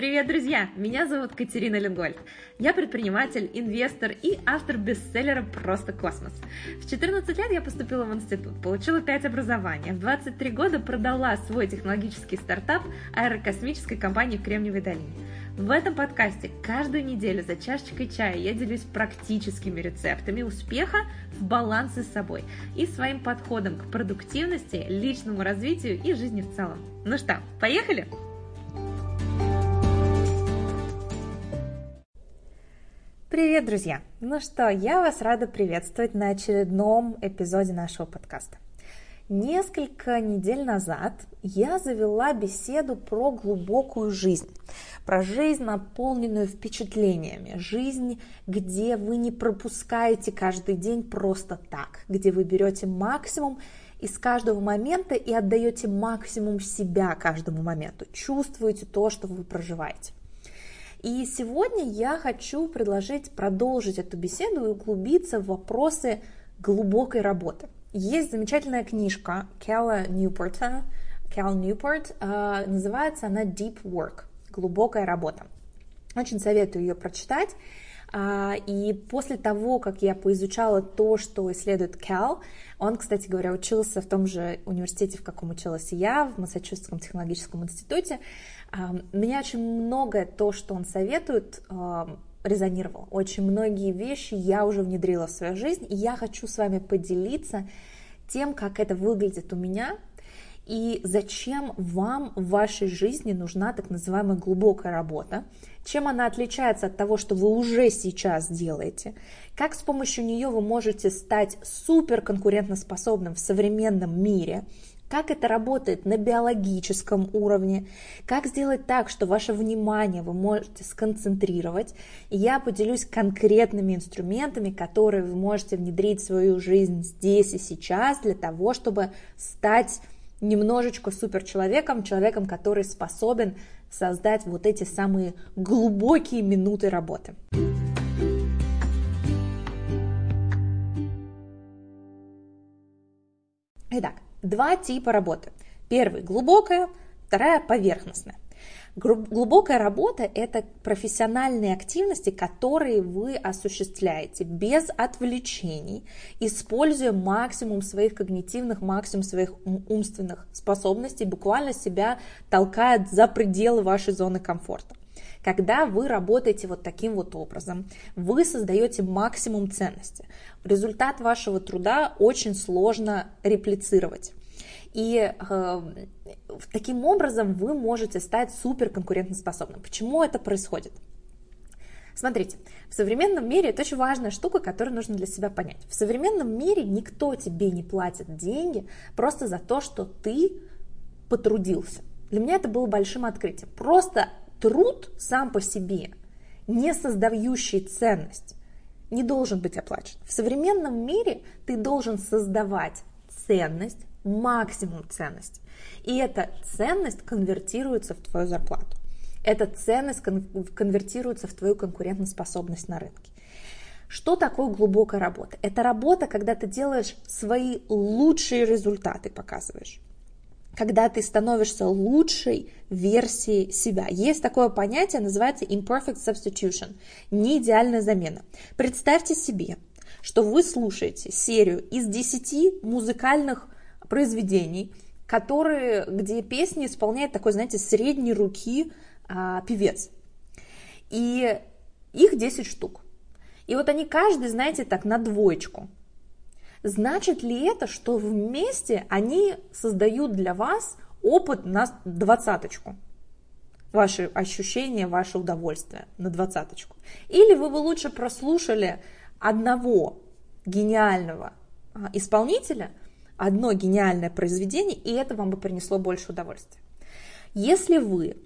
Привет, друзья! Меня зовут Катерина Ленгольд. Я предприниматель, инвестор и автор бестселлера «Просто космос». В 14 лет я поступила в институт, получила 5 образований. В 23 года продала свой технологический стартап аэрокосмической компании в Кремниевой долине. В этом подкасте каждую неделю за чашечкой чая я делюсь практическими рецептами успеха в балансе с собой и своим подходом к продуктивности, личному развитию и жизни в целом. Ну что, поехали? Привет, друзья! Ну что, я вас рада приветствовать на очередном эпизоде нашего подкаста. Несколько недель назад я завела беседу про глубокую жизнь, про жизнь, наполненную впечатлениями, жизнь, где вы не пропускаете каждый день просто так, где вы берете максимум из каждого момента и отдаете максимум себя каждому моменту, чувствуете то, что вы проживаете. И сегодня я хочу предложить продолжить эту беседу и углубиться в вопросы глубокой работы. Есть замечательная книжка Кэлла Ньюпорта, Кэл Ньюпорт, э, называется она Deep Work, глубокая работа. Очень советую ее прочитать. А, и после того, как я поизучала то, что исследует Кэл, он, кстати говоря, учился в том же университете, в каком училась я, в Массачусетском технологическом институте, меня очень многое то, что он советует, резонировало. Очень многие вещи я уже внедрила в свою жизнь, и я хочу с вами поделиться тем, как это выглядит у меня, и зачем вам в вашей жизни нужна так называемая глубокая работа, чем она отличается от того, что вы уже сейчас делаете, как с помощью нее вы можете стать супер конкурентоспособным в современном мире – как это работает на биологическом уровне, как сделать так, что ваше внимание вы можете сконцентрировать. И я поделюсь конкретными инструментами, которые вы можете внедрить в свою жизнь здесь и сейчас для того, чтобы стать немножечко суперчеловеком, человеком, который способен создать вот эти самые глубокие минуты работы. Итак, два типа работы. Первый – глубокая, вторая – поверхностная. Глубокая работа – это профессиональные активности, которые вы осуществляете без отвлечений, используя максимум своих когнитивных, максимум своих умственных способностей, буквально себя толкая за пределы вашей зоны комфорта. Когда вы работаете вот таким вот образом, вы создаете максимум ценности. Результат вашего труда очень сложно реплицировать. И э, таким образом вы можете стать супер конкурентоспособным. Почему это происходит? Смотрите, в современном мире это очень важная штука, которую нужно для себя понять. В современном мире никто тебе не платит деньги просто за то, что ты потрудился. Для меня это было большим открытием. Просто труд сам по себе, не создающий ценность, не должен быть оплачен. В современном мире ты должен создавать ценность, максимум ценности. И эта ценность конвертируется в твою зарплату. Эта ценность конвертируется в твою конкурентоспособность на рынке. Что такое глубокая работа? Это работа, когда ты делаешь свои лучшие результаты, показываешь когда ты становишься лучшей версией себя. Есть такое понятие, называется imperfect substitution, не идеальная замена. Представьте себе, что вы слушаете серию из 10 музыкальных произведений, которые, где песни исполняет такой, знаете, средней руки а, певец. И их 10 штук. И вот они каждый, знаете, так на двоечку. Значит ли это, что вместе они создают для вас опыт на двадцаточку? Ваши ощущения, ваше удовольствие на двадцаточку. Или вы бы лучше прослушали одного гениального а, исполнителя, одно гениальное произведение, и это вам бы принесло больше удовольствия. Если вы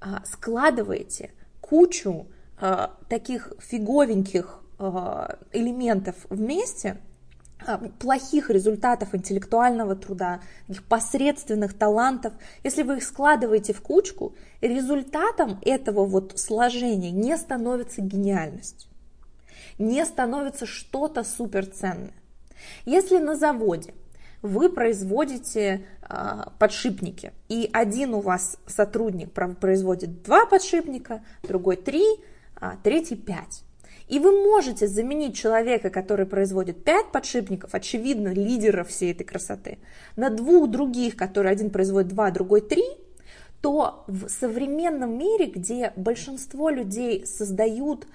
а, складываете кучу а, таких фиговеньких элементов вместе, плохих результатов интеллектуального труда, таких посредственных талантов, если вы их складываете в кучку, результатом этого вот сложения не становится гениальность, не становится что-то суперценное. Если на заводе вы производите э, подшипники, и один у вас сотрудник производит два подшипника, другой три, а третий пять. И вы можете заменить человека, который производит 5 подшипников, очевидно, лидера всей этой красоты, на двух других, которые один производит 2, другой 3, то в современном мире, где большинство людей создают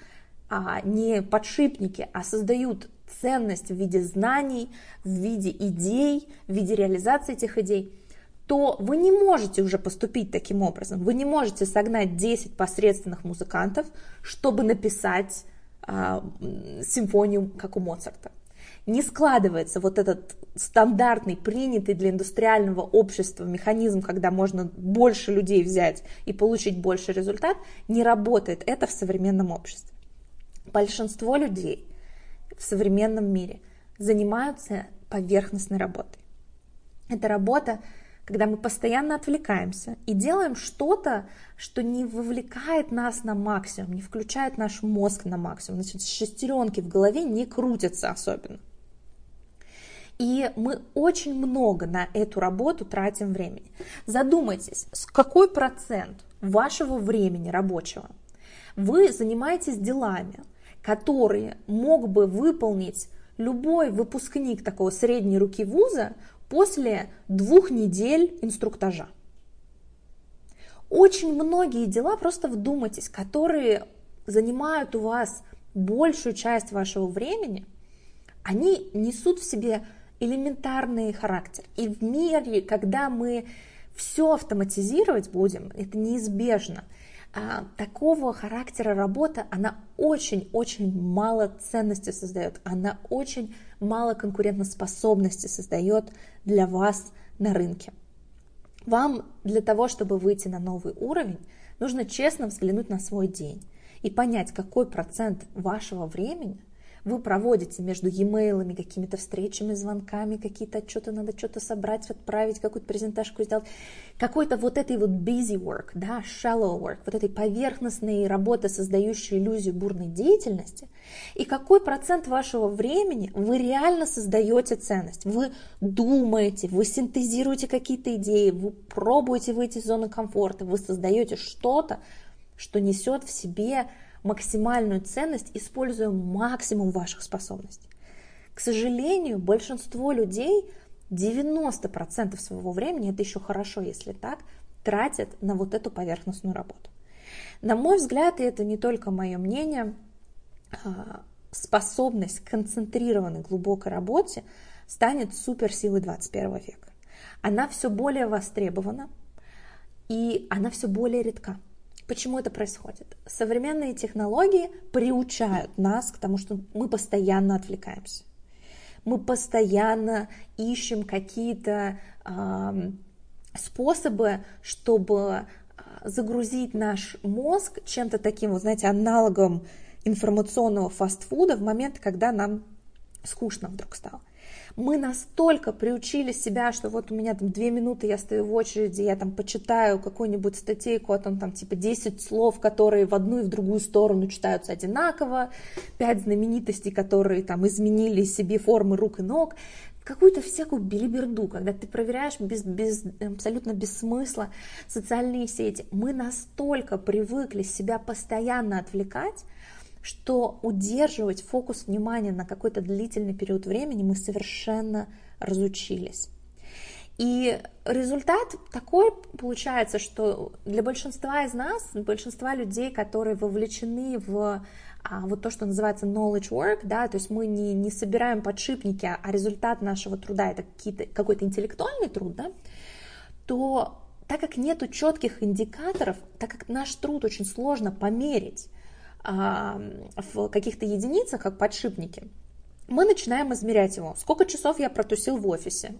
а, не подшипники, а создают ценность в виде знаний, в виде идей, в виде реализации этих идей, то вы не можете уже поступить таким образом. Вы не можете согнать 10 посредственных музыкантов, чтобы написать симфонию, как у Моцарта. Не складывается вот этот стандартный, принятый для индустриального общества механизм, когда можно больше людей взять и получить больше результат, не работает это в современном обществе. Большинство людей в современном мире занимаются поверхностной работой. Это работа, когда мы постоянно отвлекаемся и делаем что-то, что не вовлекает нас на максимум, не включает наш мозг на максимум, значит, шестеренки в голове не крутятся особенно. И мы очень много на эту работу тратим времени. Задумайтесь, с какой процент вашего времени рабочего вы занимаетесь делами, которые мог бы выполнить любой выпускник такого средней руки вуза после двух недель инструктажа. Очень многие дела, просто вдумайтесь, которые занимают у вас большую часть вашего времени, они несут в себе элементарный характер. И в мире, когда мы все автоматизировать будем, это неизбежно, такого характера работа, она очень-очень мало ценности создает, она очень мало конкурентоспособности создает для вас на рынке. Вам для того, чтобы выйти на новый уровень, нужно честно взглянуть на свой день и понять, какой процент вашего времени вы проводите между e-mailами, какими-то встречами, звонками, какие-то отчеты надо что-то собрать, отправить, какую-то презентажку сделать, какой-то вот этой вот busy work, да, shallow work, вот этой поверхностной работы, создающей иллюзию бурной деятельности, и какой процент вашего времени вы реально создаете ценность, вы думаете, вы синтезируете какие-то идеи, вы пробуете выйти из зоны комфорта, вы создаете что-то, что несет в себе максимальную ценность, используя максимум ваших способностей. К сожалению, большинство людей 90% своего времени, это еще хорошо, если так, тратят на вот эту поверхностную работу. На мой взгляд, и это не только мое мнение, а, способность к концентрированной глубокой работе станет суперсилой 21 века. Она все более востребована, и она все более редка. Почему это происходит? Современные технологии приучают нас к тому, что мы постоянно отвлекаемся. Мы постоянно ищем какие-то э, способы, чтобы загрузить наш мозг чем-то таким, вот знаете, аналогом информационного фастфуда в момент, когда нам скучно вдруг стало мы настолько приучили себя, что вот у меня там две минуты, я стою в очереди, я там почитаю какую-нибудь статейку, а там, там типа 10 слов, которые в одну и в другую сторону читаются одинаково, 5 знаменитостей, которые там изменили себе формы рук и ног, какую-то всякую билиберду, когда ты проверяешь без, без, абсолютно без смысла социальные сети. Мы настолько привыкли себя постоянно отвлекать, что удерживать фокус внимания на какой-то длительный период времени мы совершенно разучились. И результат такой получается, что для большинства из нас, большинства людей, которые вовлечены в а, вот то, что называется knowledge work, да, то есть мы не, не собираем подшипники, а результат нашего труда это какой-то интеллектуальный труд, да, то так как нету четких индикаторов, так как наш труд очень сложно померить, в каких-то единицах, как подшипники, мы начинаем измерять его. Сколько часов я протусил в офисе,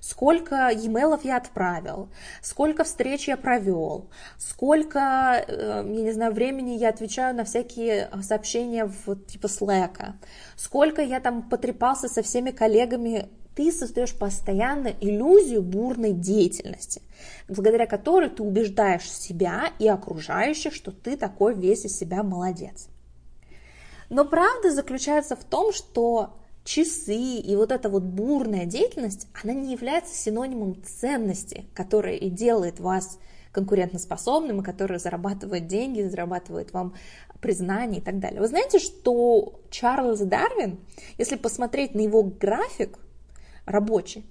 сколько e-mailов я отправил, сколько встреч я провел, сколько, э, я не знаю, времени я отвечаю на всякие сообщения в типа Slack, сколько я там потрепался со всеми коллегами? Ты создаешь постоянно иллюзию бурной деятельности, благодаря которой ты убеждаешь себя и окружающих, что ты такой весь из себя молодец. Но правда заключается в том, что часы и вот эта вот бурная деятельность, она не является синонимом ценности, которая и делает вас конкурентоспособным, и которая зарабатывает деньги, зарабатывает вам признание и так далее. Вы знаете, что Чарльз Дарвин, если посмотреть на его график рабочий,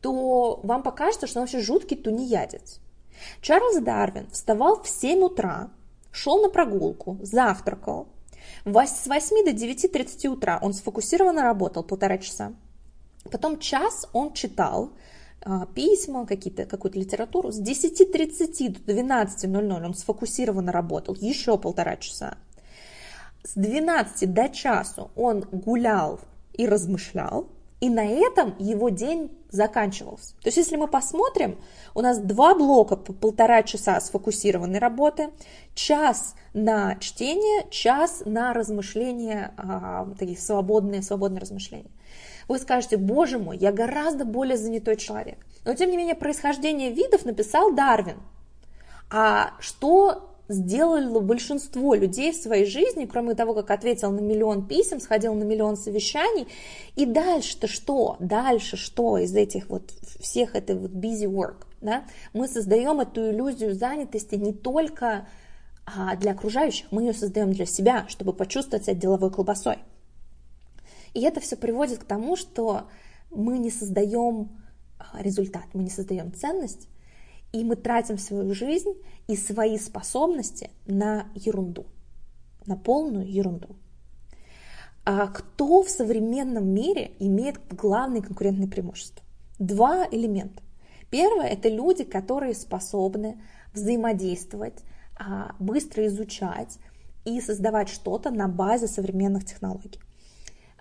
то вам покажется, что он вообще жуткий тунеядец. Чарльз Дарвин вставал в 7 утра, шел на прогулку, завтракал, с 8 до 9.30 утра он сфокусированно работал полтора часа. Потом час он читал а, письма, какие-то, какую-то литературу. С 10.30 до 12.00 он сфокусированно работал, еще полтора часа. С 12 до часу он гулял и размышлял, и на этом его день заканчивался. То есть, если мы посмотрим, у нас два блока по полтора часа сфокусированной работы, час на чтение, час на размышления, а, такие свободные, свободные размышления. Вы скажете, боже мой, я гораздо более занятой человек. Но, тем не менее, происхождение видов написал Дарвин. А что сделало большинство людей в своей жизни, кроме того, как ответил на миллион писем, сходил на миллион совещаний. И дальше-то что? Дальше что из этих вот всех это вот busy work? Да? Мы создаем эту иллюзию занятости не только а, для окружающих, мы ее создаем для себя, чтобы почувствовать себя деловой колбасой. И это все приводит к тому, что мы не создаем а, результат, мы не создаем ценность, и мы тратим свою жизнь и свои способности на ерунду, на полную ерунду. А кто в современном мире имеет главные конкурентные преимущества? Два элемента. Первое – это люди, которые способны взаимодействовать, а, быстро изучать и создавать что-то на базе современных технологий.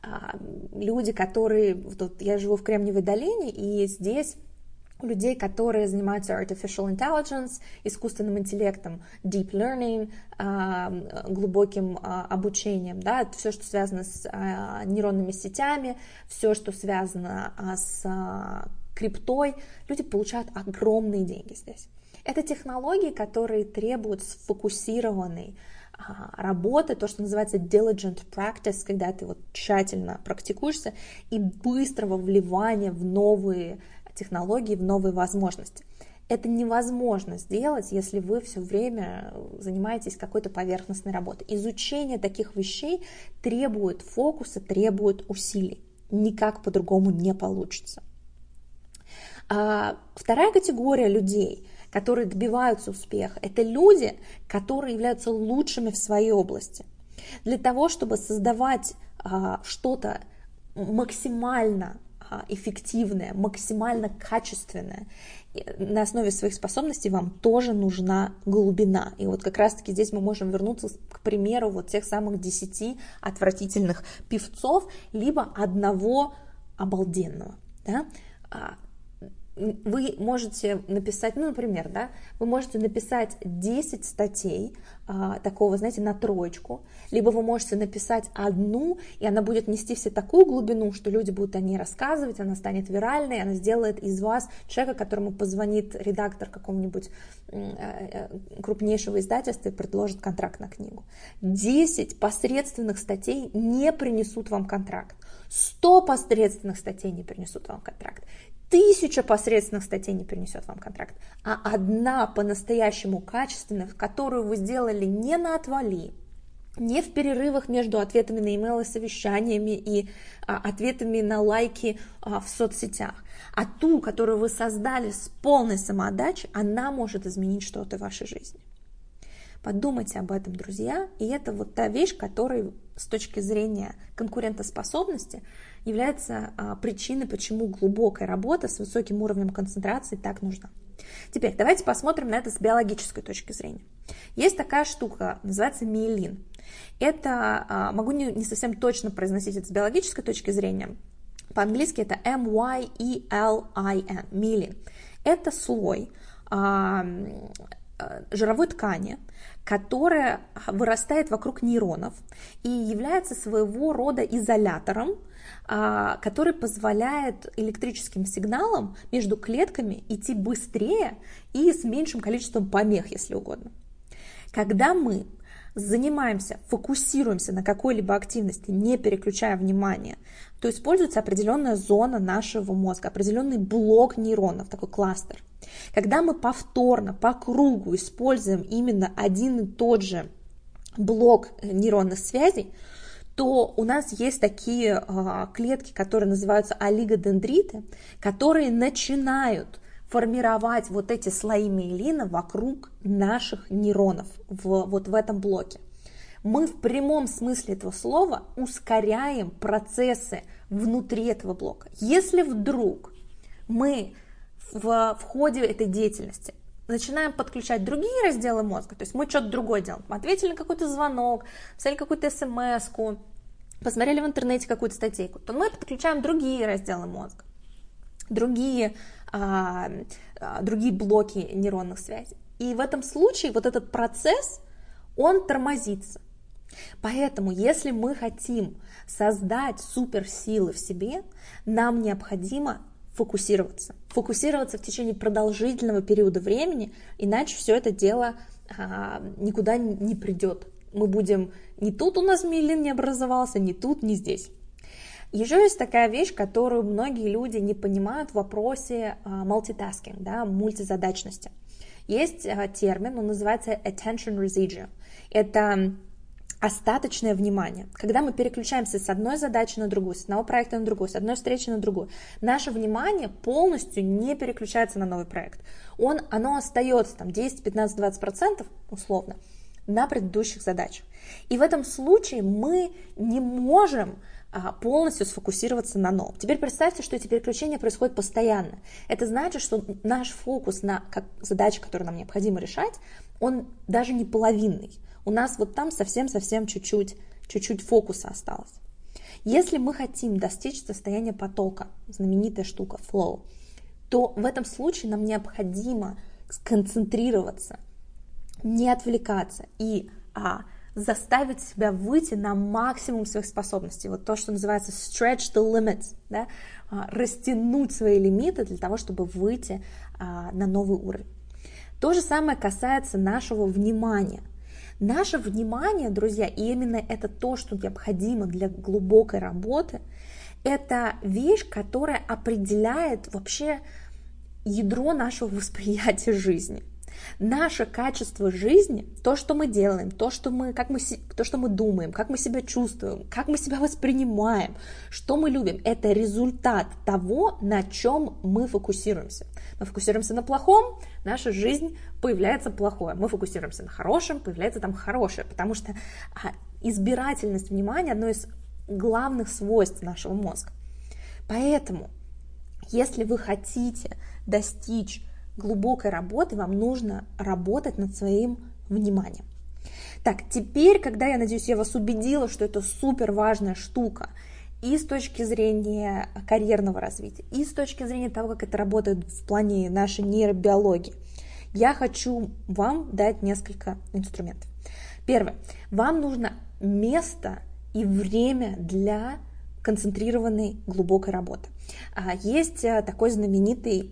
А, люди, которые... Вот я живу в Кремниевой долине, и здесь людей, которые занимаются artificial intelligence, искусственным интеллектом, deep learning, а, глубоким а, обучением, да, это все, что связано с а, нейронными сетями, все, что связано с криптой, люди получают огромные деньги здесь. Это технологии, которые требуют сфокусированной работы, то, что называется diligent practice, когда ты вот тщательно практикуешься, и быстрого вливания в новые технологии, в новые возможности. Это невозможно сделать, если вы все время занимаетесь какой-то поверхностной работой. Изучение таких вещей требует фокуса, требует усилий. Никак по-другому не получится. А вторая категория людей, которые добиваются успеха, это люди, которые являются лучшими в своей области. Для того, чтобы создавать а, что-то максимально а, эффективное, максимально качественное. На основе своих способностей вам тоже нужна глубина. И вот как раз-таки здесь мы можем вернуться к примеру вот тех самых десяти отвратительных певцов, либо одного обалденного. Да? Вы можете написать, ну, например, да, вы можете написать 10 статей а, такого, знаете, на троечку, либо вы можете написать одну, и она будет нести все такую глубину, что люди будут о ней рассказывать, она станет виральной, она сделает из вас человека, которому позвонит редактор какого-нибудь э, э, крупнейшего издательства и предложит контракт на книгу. 10 посредственных статей не принесут вам контракт. 100 посредственных статей не принесут вам контракт. Тысяча посредственных статей не принесет вам контракт, а одна по-настоящему качественная, которую вы сделали не на отвали, не в перерывах между ответами на имейлы, совещаниями и а, ответами на лайки а, в соцсетях, а ту, которую вы создали с полной самоотдачей, она может изменить что-то в вашей жизни. Подумайте об этом, друзья, и это вот та вещь, которая с точки зрения конкурентоспособности является а, причиной, почему глубокая работа с высоким уровнем концентрации так нужна. Теперь давайте посмотрим на это с биологической точки зрения. Есть такая штука, называется миелин. Это, а, могу не, не совсем точно произносить это с биологической точки зрения, по-английски это M-Y-E-L-I-N, миелин. Это слой а, жировой ткани, которая вырастает вокруг нейронов и является своего рода изолятором, а, который позволяет электрическим сигналам между клетками идти быстрее и с меньшим количеством помех, если угодно. Когда мы занимаемся, фокусируемся на какой-либо активности, не переключая внимание, то используется определенная зона нашего мозга, определенный блок нейронов, такой кластер. Когда мы повторно, по кругу используем именно один и тот же блок нейронных связей, то у нас есть такие э, клетки, которые называются олигодендриты, которые начинают формировать вот эти слои миелина вокруг наших нейронов в, вот в этом блоке. Мы в прямом смысле этого слова ускоряем процессы внутри этого блока. Если вдруг мы в, в ходе этой деятельности начинаем подключать другие разделы мозга, то есть мы что-то другое делаем, мы ответили на какой-то звонок, писали какую-то смс посмотрели в интернете какую-то статейку, то мы подключаем другие разделы мозга, другие другие блоки нейронных связей. И в этом случае вот этот процесс, он тормозится. Поэтому, если мы хотим создать суперсилы в себе, нам необходимо фокусироваться. Фокусироваться в течение продолжительного периода времени, иначе все это дело а, никуда не придет. Мы будем не тут у нас милин не образовался, не тут, не здесь. Еще есть такая вещь, которую многие люди не понимают в вопросе multitasking, да, мультизадачности. Есть а, термин, он называется attention residue. Это остаточное внимание. Когда мы переключаемся с одной задачи на другую, с одного проекта на другую, с одной встречи на другую, наше внимание полностью не переключается на новый проект. Он, оно остается там 10, 15, 20 процентов условно на предыдущих задачах. И в этом случае мы не можем а, полностью сфокусироваться на новом. Теперь представьте, что эти переключения происходят постоянно. Это значит, что наш фокус на как, задачи, которые нам необходимо решать, он даже не половинный. У нас вот там совсем-совсем чуть-чуть, чуть-чуть фокуса осталось. Если мы хотим достичь состояния потока, знаменитая штука flow, то в этом случае нам необходимо сконцентрироваться, не отвлекаться и а, заставить себя выйти на максимум своих способностей. Вот то, что называется stretch the limits, да? А, растянуть свои лимиты для того, чтобы выйти а, на новый уровень. То же самое касается нашего внимания. Наше внимание, друзья, и именно это то, что необходимо для глубокой работы, это вещь, которая определяет вообще ядро нашего восприятия жизни наше качество жизни, то, что мы делаем, то, что мы, как мы, то, что мы думаем, как мы себя чувствуем, как мы себя воспринимаем, что мы любим, это результат того, на чем мы фокусируемся. Мы фокусируемся на плохом, наша жизнь появляется плохое. Мы фокусируемся на хорошем, появляется там хорошее, потому что а, избирательность внимания одно из главных свойств нашего мозга. Поэтому, если вы хотите достичь глубокой работы вам нужно работать над своим вниманием. Так, теперь, когда я надеюсь, я вас убедила, что это супер важная штука, и с точки зрения карьерного развития, и с точки зрения того, как это работает в плане нашей нейробиологии, я хочу вам дать несколько инструментов. Первое. Вам нужно место и время для концентрированной глубокой работы. А, есть э, такой знаменитый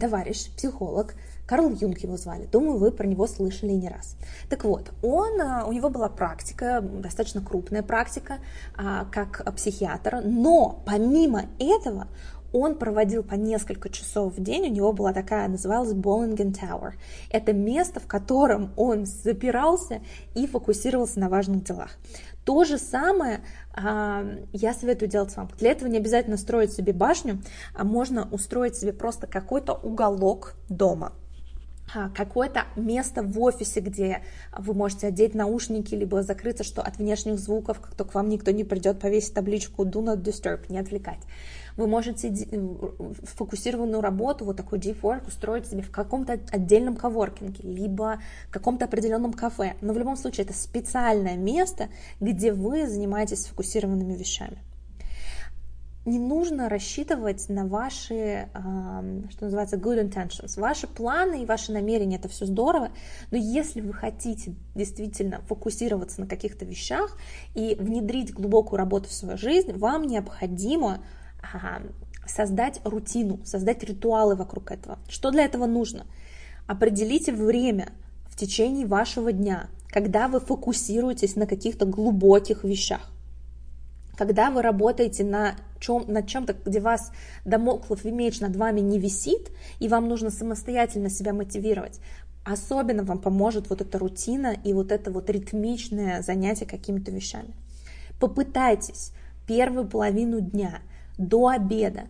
товарищ, психолог, Карл Юнг его звали. Думаю, вы про него слышали не раз. Так вот, он, э, у него была практика, достаточно крупная практика, а, как психиатра, но помимо этого он проводил по несколько часов в день, у него была такая, называлась Bollingen Tower. Это место, в котором он запирался и фокусировался на важных делах. То же самое а, я советую делать вам. Для этого не обязательно строить себе башню, а можно устроить себе просто какой-то уголок дома а, какое-то место в офисе, где вы можете одеть наушники, либо закрыться, что от внешних звуков, как только вам никто не придет, повесить табличку «Do not disturb», не отвлекать. Вы можете фокусированную работу, вот такой deep work, устроить себе в каком-то отдельном коворкинге, либо в каком-то определенном кафе. Но в любом случае это специальное место, где вы занимаетесь сфокусированными вещами не нужно рассчитывать на ваши, что называется, good intentions. Ваши планы и ваши намерения, это все здорово, но если вы хотите действительно фокусироваться на каких-то вещах и внедрить глубокую работу в свою жизнь, вам необходимо создать рутину, создать ритуалы вокруг этого. Что для этого нужно? Определите время в течение вашего дня, когда вы фокусируетесь на каких-то глубоких вещах, когда вы работаете на чем, над чем-то, где вас домоклов меч над вами не висит, и вам нужно самостоятельно себя мотивировать, особенно вам поможет вот эта рутина и вот это вот ритмичное занятие какими-то вещами. Попытайтесь первую половину дня до обеда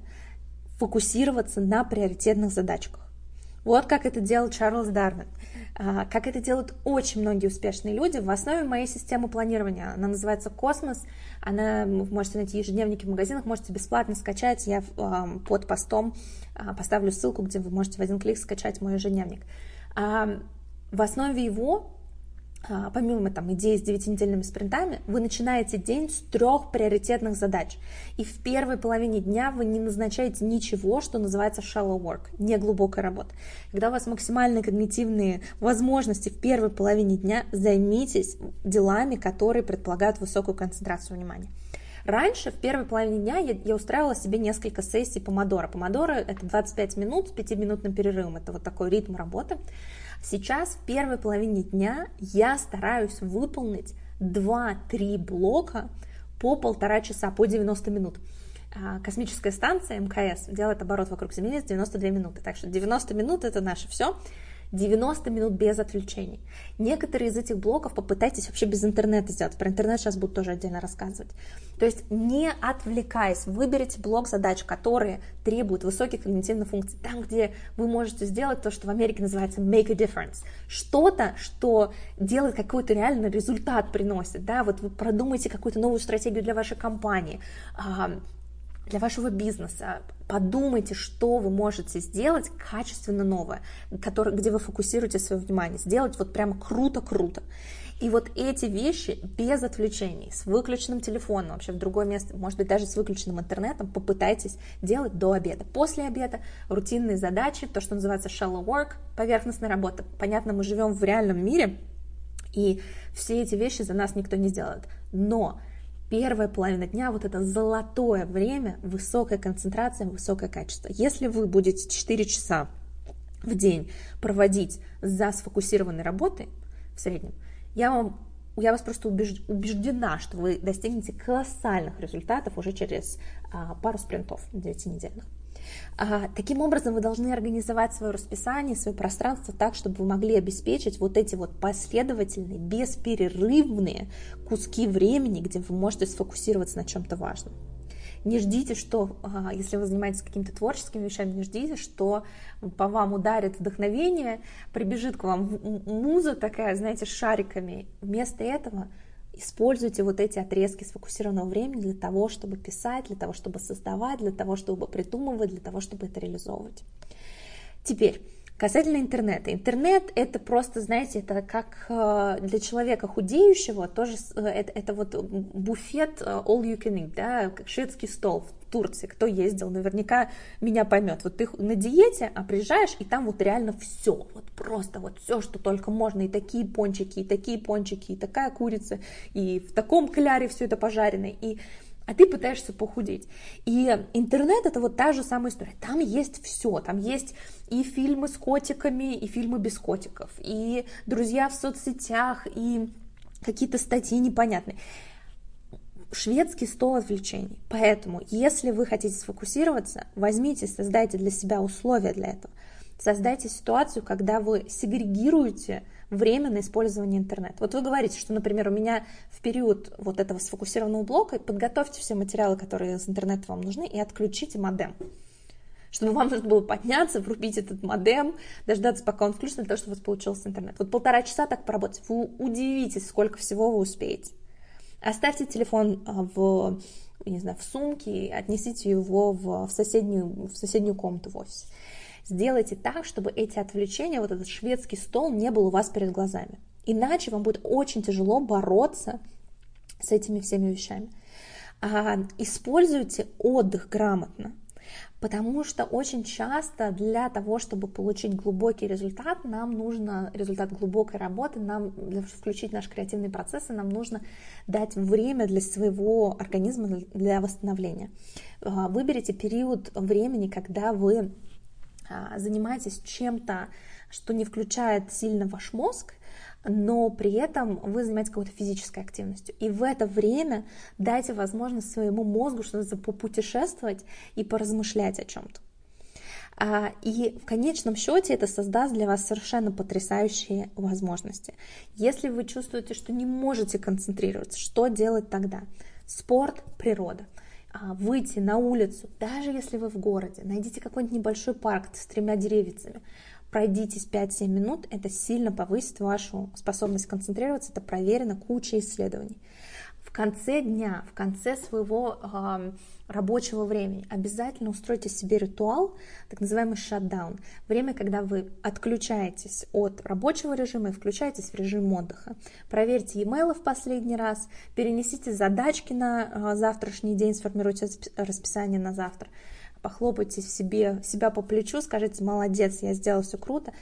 фокусироваться на приоритетных задачках. Вот как это делал Чарльз Дарвин. А, как это делают очень многие успешные люди. В основе моей системы планирования, она называется «Космос», она, вы можете найти ежедневники в магазинах, можете бесплатно скачать, я под постом а, поставлю ссылку, где вы можете в один клик скачать мой ежедневник. А, в основе его а, помимо там, идеи с девятинедельными спринтами, вы начинаете день с трех приоритетных задач. И в первой половине дня вы не назначаете ничего, что называется shallow work, не глубокая работа. Когда у вас максимальные когнитивные возможности в первой половине дня, займитесь делами, которые предполагают высокую концентрацию внимания. Раньше, в первой половине дня, я, я устраивала себе несколько сессий помодора. Помодора — это 25 минут с 5-минутным перерывом. Это вот такой ритм работы. Сейчас в первой половине дня я стараюсь выполнить 2-3 блока по полтора часа, по 90 минут. А, космическая станция МКС делает оборот вокруг Земли с 92 минуты. Так что 90 минут это наше все. 90 минут без отвлечений. Некоторые из этих блоков попытайтесь вообще без интернета сделать. Про интернет сейчас буду тоже отдельно рассказывать. То есть не отвлекаясь, выберите блок задач, которые требуют высоких когнитивных функций. Там, где вы можете сделать то, что в Америке называется make a difference. Что-то, что делает какой-то реальный результат, приносит. Да? Вот вы продумайте какую-то новую стратегию для вашей компании, для вашего бизнеса. Подумайте, что вы можете сделать качественно новое, который, где вы фокусируете свое внимание. Сделать вот прямо круто-круто. И вот эти вещи без отвлечений, с выключенным телефоном, вообще в другое место, может быть, даже с выключенным интернетом, попытайтесь делать до обеда. После обеда рутинные задачи, то, что называется shallow work, поверхностная работа. Понятно, мы живем в реальном мире, и все эти вещи за нас никто не сделает. Но первая половина дня, вот это золотое время, высокая концентрация, высокое качество. Если вы будете 4 часа в день проводить за сфокусированной работой в среднем, я вам я вас просто убеждена, что вы достигнете колоссальных результатов уже через а, пару спринтов 9-недельных. А, таким образом, вы должны организовать свое расписание, свое пространство так, чтобы вы могли обеспечить вот эти вот последовательные, бесперерывные куски времени, где вы можете сфокусироваться на чем-то важном. Не ждите, что, а, если вы занимаетесь какими-то творческими вещами, не ждите, что по вам ударит вдохновение, прибежит к вам муза такая, знаете, с шариками. Вместо этого Используйте вот эти отрезки сфокусированного времени для того, чтобы писать, для того, чтобы создавать, для того, чтобы придумывать, для того, чтобы это реализовывать. Теперь, Касательно интернета. Интернет это просто, знаете, это как э, для человека худеющего, тоже э, это, это вот буфет э, all you can eat, да, как шведский стол Турции. Кто ездил, наверняка меня поймет. Вот ты на диете, а приезжаешь, и там вот реально все, вот просто вот все, что только можно, и такие пончики, и такие пончики, и такая курица, и в таком кляре все это пожарено, и а ты пытаешься похудеть. И интернет это вот та же самая история. Там есть все, там есть и фильмы с котиками, и фильмы без котиков, и друзья в соцсетях, и какие-то статьи непонятные. Шведский стол отвлечений. Поэтому, если вы хотите сфокусироваться, возьмите, создайте для себя условия для этого. Создайте ситуацию, когда вы сегрегируете время на использование интернета. Вот вы говорите, что, например, у меня в период вот этого сфокусированного блока подготовьте все материалы, которые с интернета вам нужны, и отключите модем. Чтобы вам нужно было подняться, врубить этот модем, дождаться, пока он включится, для того, чтобы у вас получился интернет. Вот полтора часа так поработать, вы удивитесь, сколько всего вы успеете. Оставьте телефон а, в, не знаю, в сумке, отнесите его в, в, соседнюю, в соседнюю комнату в офисе. Сделайте так, чтобы эти отвлечения, вот этот шведский стол не был у вас перед глазами. Иначе вам будет очень тяжело бороться с этими всеми вещами. А, используйте отдых грамотно. Потому что очень часто для того, чтобы получить глубокий результат, нам нужно, результат глубокой работы, нам включить наши креативные процессы, нам нужно дать время для своего организма для восстановления. А, выберите период времени, когда вы а, занимаетесь чем-то, что не включает сильно ваш мозг, но при этом вы занимаетесь какой-то физической активностью. И в это время дайте возможность своему мозгу что-то попутешествовать и поразмышлять о чем-то. А, и в конечном счете это создаст для вас совершенно потрясающие возможности. Если вы чувствуете, что не можете концентрироваться, что делать тогда? Спорт, природа а, выйти на улицу, даже если вы в городе, найдите какой-нибудь небольшой парк с тремя деревицами, пройдитесь 5-7 минут, это сильно повысит вашу способность концентрироваться, это проверено кучей исследований. В конце дня, в конце своего э, рабочего времени обязательно устройте себе ритуал, так называемый шатдаун, время, когда вы отключаетесь от рабочего режима и включаетесь в режим отдыха. Проверьте e-mail в последний раз, перенесите задачки на э, завтрашний день, сформируйте расписание на завтра, похлопайте себе, себя по плечу, скажите, молодец, я сделал все круто,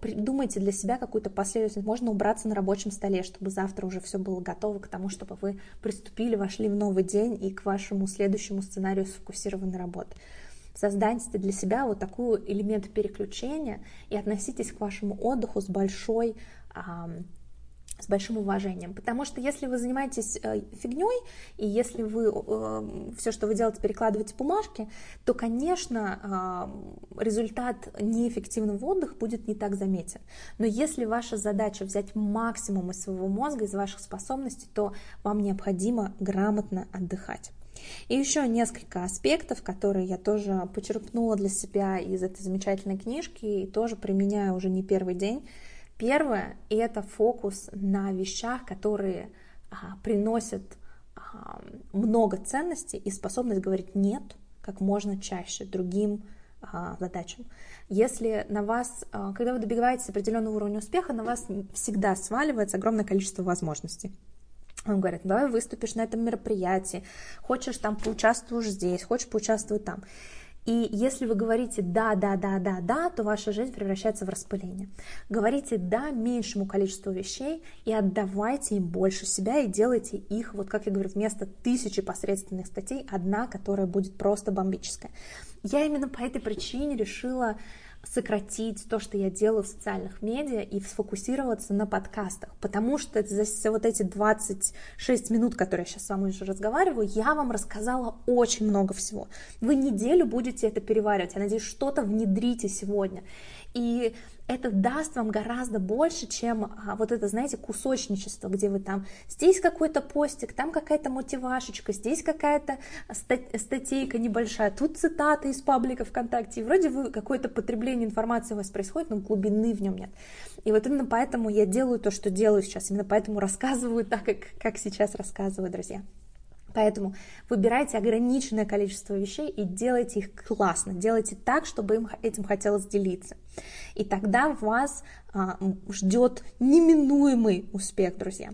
придумайте для себя какую-то последовательность. Можно убраться на рабочем столе, чтобы завтра уже все было готово к тому, чтобы вы приступили, вошли в новый день и к вашему следующему сценарию сфокусированной работы. Создайте для себя вот такой элемент переключения и относитесь к вашему отдыху с большой с большим уважением. Потому что если вы занимаетесь э, фигней, и если вы э, все, что вы делаете, перекладываете бумажки, то, конечно, э, результат неэффективного отдыха будет не так заметен. Но если ваша задача взять максимум из своего мозга, из ваших способностей, то вам необходимо грамотно отдыхать. И еще несколько аспектов, которые я тоже почерпнула для себя из этой замечательной книжки и тоже применяю уже не первый день Первое — это фокус на вещах, которые а, приносят а, много ценностей и способность говорить «нет» как можно чаще другим а, задачам. Если на вас, а, когда вы добиваетесь определенного уровня успеха, на вас всегда сваливается огромное количество возможностей. Он говорит, давай выступишь на этом мероприятии, хочешь там поучаствуешь здесь, хочешь поучаствовать там. И если вы говорите да, да, да, да, да, то ваша жизнь превращается в распыление. Говорите да меньшему количеству вещей и отдавайте им больше себя и делайте их, вот как я говорю, вместо тысячи посредственных статей, одна, которая будет просто бомбическая. Я именно по этой причине решила сократить то, что я делаю в социальных медиа и сфокусироваться на подкастах, потому что за вот эти 26 минут, которые я сейчас с вами уже разговариваю, я вам рассказала очень много всего. Вы неделю будете это переваривать, я надеюсь, что-то внедрите сегодня. И это даст вам гораздо больше, чем а, вот это, знаете, кусочничество, где вы там, здесь какой-то постик, там какая-то мотивашечка, здесь какая-то статейка небольшая, тут цитаты из паблика ВКонтакте, и вроде вы какое-то потребление информации у вас происходит, но глубины в нем нет. И вот именно поэтому я делаю то, что делаю сейчас, именно поэтому рассказываю так, как, как сейчас рассказываю, друзья. Поэтому выбирайте ограниченное количество вещей и делайте их классно, делайте так, чтобы им этим хотелось делиться. И тогда вас а, ждет неминуемый успех, друзья.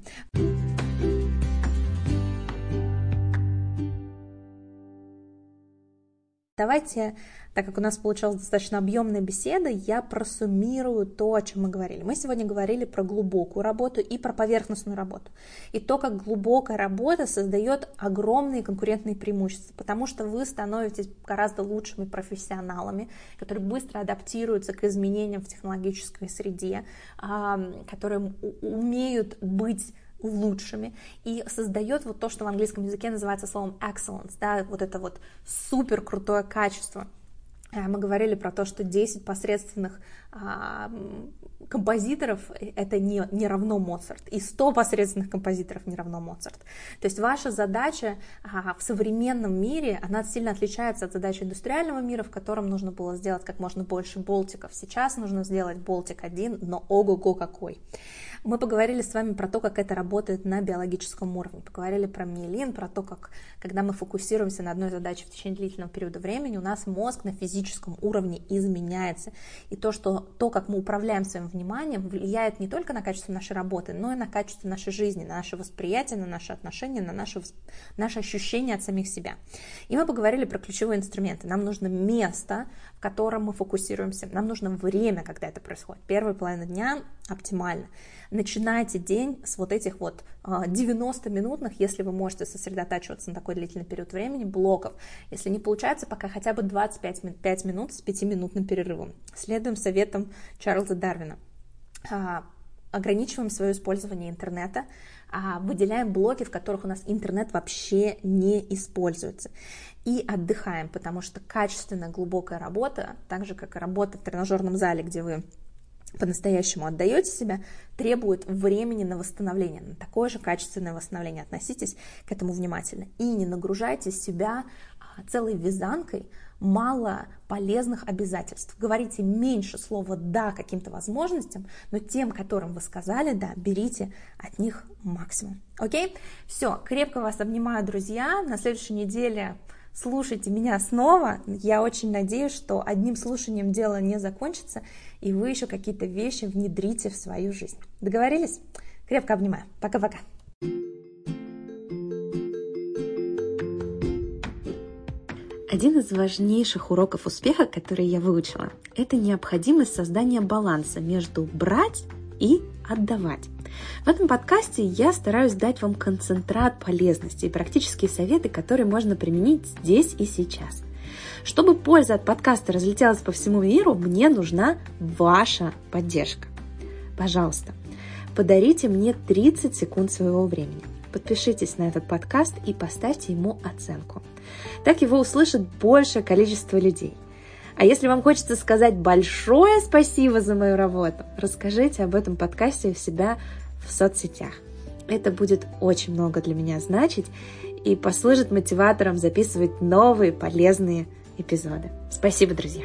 Давайте так как у нас получилась достаточно объемная беседа, я просуммирую то, о чем мы говорили. Мы сегодня говорили про глубокую работу и про поверхностную работу. И то, как глубокая работа создает огромные конкурентные преимущества, потому что вы становитесь гораздо лучшими профессионалами, которые быстро адаптируются к изменениям в технологической среде, которые умеют быть лучшими и создает вот то, что в английском языке называется словом excellence, да, вот это вот супер крутое качество, мы говорили про то, что 10 посредственных а, композиторов это не, не равно Моцарт, и 100 посредственных композиторов не равно Моцарт. То есть ваша задача а, в современном мире, она сильно отличается от задачи индустриального мира, в котором нужно было сделать как можно больше болтиков. Сейчас нужно сделать болтик один, но ого-го какой. Мы поговорили с вами про то, как это работает на биологическом уровне, поговорили про миелин, про то, как когда мы фокусируемся на одной задаче в течение длительного периода времени, у нас мозг на физическом уровне изменяется. И то, что то, как мы управляем своим вниманием, влияет не только на качество нашей работы, но и на качество нашей жизни, на наше восприятие, на наши отношения, на наше, наше ощущение от самих себя. И мы поговорили про ключевые инструменты. Нам нужно место, в котором мы фокусируемся. Нам нужно время, когда это происходит. Первая половина дня оптимально. начинайте день с вот этих вот 90-минутных, а, если вы можете сосредотачиваться на такой длительный период времени, блоков. Если не получается, пока хотя бы 25 5 минут с 5-минутным перерывом. Следуем советам Чарльза Дарвина. А, ограничиваем свое использование интернета, а, выделяем блоки, в которых у нас интернет вообще не используется. И отдыхаем, потому что качественная глубокая работа, так же как и работа в тренажерном зале, где вы по-настоящему отдаете себя, требует времени на восстановление, на такое же качественное восстановление. Относитесь к этому внимательно и не нагружайте себя а, целой вязанкой мало полезных обязательств. Говорите меньше слова «да» каким-то возможностям, но тем, которым вы сказали «да», берите от них максимум. Окей? Все, крепко вас обнимаю, друзья. На следующей неделе слушайте меня снова. Я очень надеюсь, что одним слушанием дело не закончится, и вы еще какие-то вещи внедрите в свою жизнь. Договорились? Крепко обнимаю. Пока-пока. Один из важнейших уроков успеха, который я выучила, это необходимость создания баланса между брать и отдавать. В этом подкасте я стараюсь дать вам концентрат полезности и практические советы, которые можно применить здесь и сейчас. Чтобы польза от подкаста разлетелась по всему миру, мне нужна ваша поддержка. Пожалуйста, подарите мне 30 секунд своего времени. Подпишитесь на этот подкаст и поставьте ему оценку. Так его услышит большее количество людей. А если вам хочется сказать большое спасибо за мою работу, расскажите об этом подкасте у себя в соцсетях. Это будет очень много для меня значить и послужит мотиватором записывать новые полезные эпизоды. Спасибо, друзья!